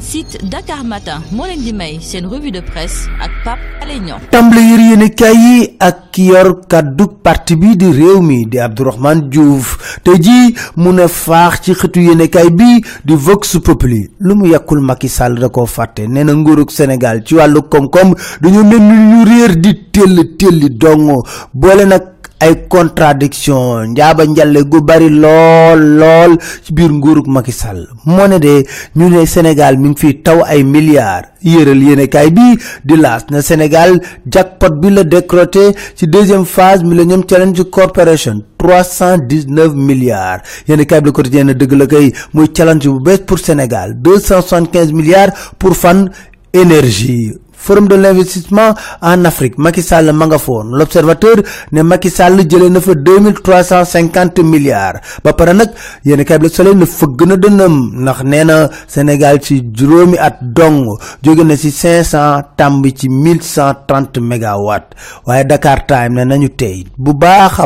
site Dakar Matin moo leen di may revue de presse ak Pape Alé Niang. Tàmbale yër yéene kaay yi ak ki yor kàddu parti bi di réew mi di Abdourahmane Diouf. Te ji mu ne faax ci xëtu bi di Vox Populi. Lu mu yàkkul Macky Sall da koo fàtte. Sénégal ci wàllu koom-koom dañoo mel ni ñu réer di telli telli dong ay contradiction. Njaaba njalle gu bari lool lool ci biir nguurug Macky Sall. Ñu Sénégal mi ngi taw ay milliards. Yëral yéenekaay bi di laas na Sénégal jackpot bi la décroché ci deuxième phase Millennium Challenge Corporation. 319 milliards. Yéenekaay bi le quotidien challenge bu pour Sénégal. 275 milliards pour fan énergie forum de l'investissement en Afrique. Macky Sall ma l'observateur ne Macky Sall jëlee na fa 2350 milliards. Ba pare nag yéen kay bi soleil na Sénégal ci juróomi at dong jóge na ci 500 tàmbi ci 1130 mégawatt waaye Dakar Time ne nañu tey bu baax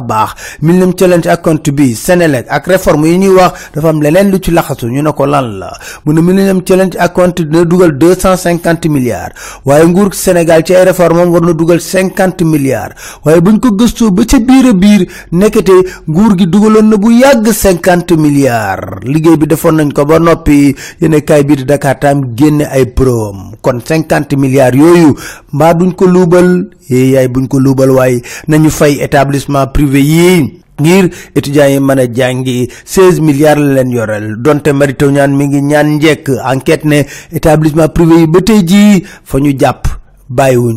Millennium Challenge account bi Sénélec ak réforme yi ñuy wax dafa am leneen lu ci laxasu. Ñu ne lan la? Mu ne Millennium Challenge account dina dugal 250 milliards. Waaye nguur Sénégal ci ay réforme war dugal cinquante milliards. waaye buñ ko gëstoo ba ca biir biir nekkate nguur gi dugaloon na bu yàgg cinquante milliards. Liggéey bi defoon nañ ko ba noppi yéen kaay bii di Dakar Time génne ay prome kon cinquante milliards yooyu mbaa duñ ko luubal? Yee yaay buñ ko luubal waaye nañu fay établissement privé yi ngir étudiants yi mën a jàngi 16 milliards la leen yoreel donte Teuw Niane mi ngi ñaan njekk enquête ne établissement privé yi ba tey jii fa ñu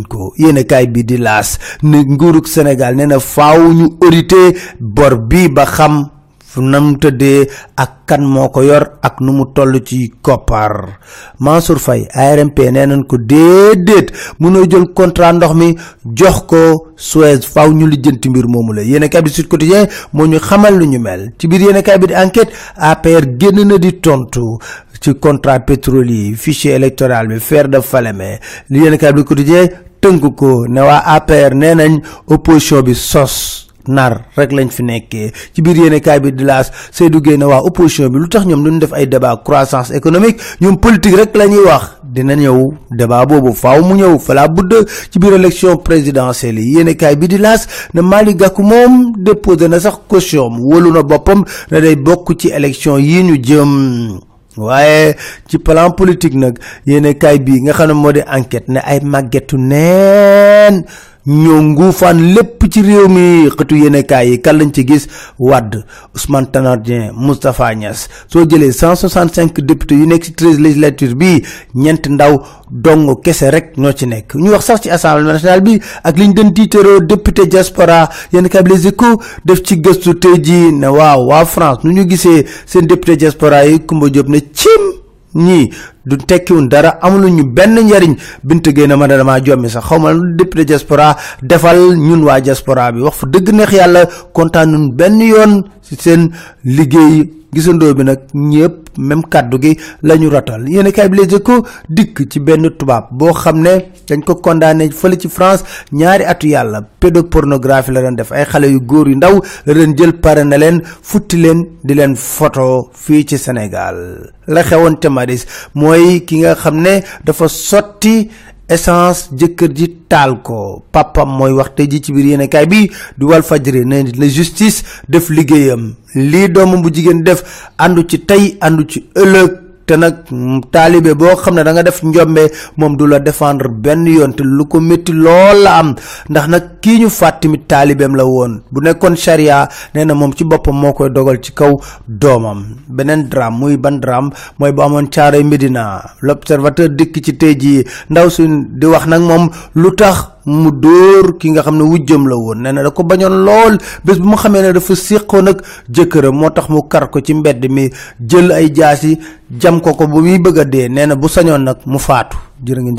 ko. Yéene kaay bi di laas. Ne nguurug Sénégal nee na faaw ñu audité bor bi ba xam nam tëddee ak kan moo ko yor ak nu mu toll ci koppar Mansour Faye ARMP nee nañ ko déedéet. Mënoo jël contrat ndox mi jox ko Suez faaw ñu lijjanti mbir moomu la. Yéen kaay bi Sud Quotidien moo ñu xamal lu ñu mel. Ci biir yéen kaay bi di enquête APR génn na di tontu ci contrat pétrolier fichier électoral bi fer de yéen kaay bi Quotidien tënk ne waa APR nee opposition bi sos nar rek lañ fi nekkee. Ci biir yéene kaay bi di laas Seydou Guèye na waa opposition bi lu duñ croissance économique ñoom politique rek la ñuy wax. Dina ñëw débat boobu faaw mu ñëw fala budd. Ci biir élection présidentielle yi yéene bi di laas ne Malick Gakou déposé na sax caution wóolu na boppam ne day bokk ci élection yi ñu jëm. Waaye ci plan politique nag yéene kaay bi nga ne ne ay ñoo nguufaan lépp ci réew mi. Xëtu yéenekaay yi kan lañ ci gis? Wade Ousmane Tanor Dieng Moustapha Niass. Soo jëlee 165 députés yu nekk ci 13 législature bi ñeent ndaw dong kese rek ñoo ci nekk. Ñu wax sax ci assemblée nationale bi ak liñ doon tiitaroo député diaspora yéenekaay bi Les Échos def ci gëstu tey jii ne waaw waa France nu ñu gisee seen député diaspora yi Kumba Diop ne cim du tekkiwun dara amuluñu benn njariñ. Bint géy na ma ne damaa jommi sax xaw ma lu député diaspora defal ñun waa diaspora bi. Wax fa dëgg neex yàlla kontaan nun benn yoon ci seen liggéey. Gisandoo bi nag ñëpp même kàddu gi la ñu rotal yéen kay bi Les Échos dikk ci benn tubaab boo xam ne dañ ko condamné fële ci France. Ñaari atu yàlla pédopornographie la doon def. Ay xale yu góor yu ndaw la leen jël pare na leen futti leen di leen photo fii ci Sénégal. La xewoon ca Maris mooy ki nga xam ne dafa sotti essence jëkkër ji taal ko. Papam mooy wax tey ji ci biir yéenekaay bi du wal fajri ne la justice def liggéeyam. Lii doomam bu jigéen def àndu ci tey àndu ci ëllëg te nag taalibe boo xam ne da nga def njombe moom du la défendre benn yoon te lu ko métti lool la am. Ndax nag kii ñu fàtt tamit la woon. Bu nekkoon charia nee na ci boppam moo koy dogal ci kaw doomam. Beneen drame muy ban drame? Mooy bu amoon caaroy Médina l'observateur dikk ci tey jii. Ndaw si di wax nag moom lu tax mu dóor ki nga xam ne wujjam la woon. Nee na da ko bañoon lool. Bés bu mu xamee ne dafa séqoon ak jëkkëram mu kar ko ci mbedd mi jël ay jaasi jam ko ko bu muy bëgg a dee. Bu sañoon nag mu faatu. Ngeen ñu